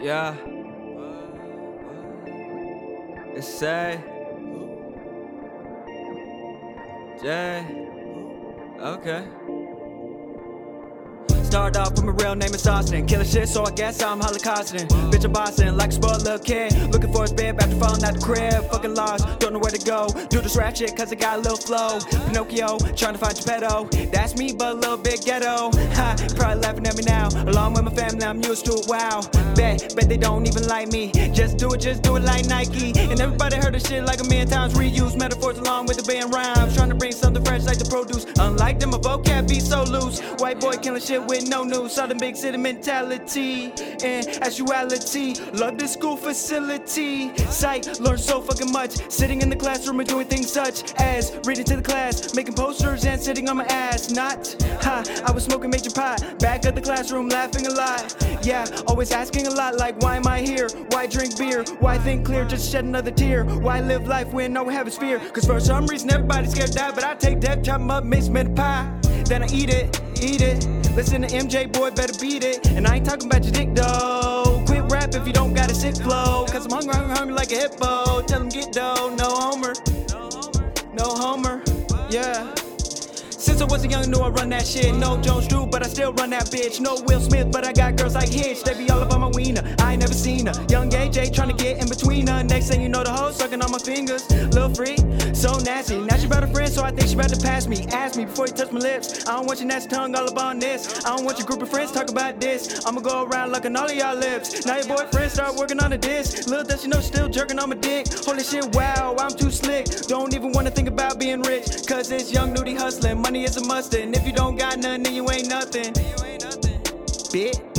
Yeah. It's say. Okay. Started off with my real name is Austin. Killing shit, so I guess I'm holocausting. Bitch, I'm bossing like a spoiled little kid. Looking for his bib after falling out the crib. Fucking lost, don't know where to go. Do this rap shit cause I got a little flow. Pinocchio, trying to find Geppetto. That's me, but a little bit ghetto. Ha, probably laughing at me now. Along with my family, I'm used to it. Wow. Bet, bet they don't even like me. Just do it, just do it like Nike. And everybody heard this shit like a million times. Reuse metaphors along with the band rhymes. Trying to bring like the produce. Unlike them, my vocab be so loose. White boy killing shit with no news. Southern big city mentality and actuality. Love the school facility. Sight, learn so fucking much. Sitting in the classroom and doing things such as reading to the class, making posters and sitting on my ass. Not, I was smoking major pot. Back at the classroom, laughing a lot. Yeah, always asking a lot like, why am I here? Why drink beer? Why think clear? Just shed another tear. Why live life when we have is fear? Cause for some reason everybody's scared to die, but I take death, chop 'em up, mix 'em in pie. Then I eat it, eat it. Listen to MJ, boy, better beat it. And I ain't talking about your dick, though. Quit rap if you don't got a sick flow. Cause I'm hungry, hungry, hungry like a hippo. Tell him get dough, no homer. No homer, yeah. Since I was a young, knew I run that shit. No Jones Drew, but I still run that bitch. No Will Smith, but I got girls like Hitch. They be all up on my wiener. I ain't never seen her. Young AJ trying to get in between her. Next thing you know, the hoe sucking on my fingers. Little freak, so nasty. Now she better friend, so I think she better pass me. Ask me before you touch my lips. I don't want your nasty tongue all up on this. I don't want your group of friends talk about this. I'ma go around looking all of y'all lips. Now your boyfriend start working on the disc. Little does she know, still jerking on my dick. Holy shit, wow, I'm too slick. Don't even wanna think about being rich. Cause it's young nudie hustling. Money is a must. And if you don't got nothing, then you ain't nothing. Bitch.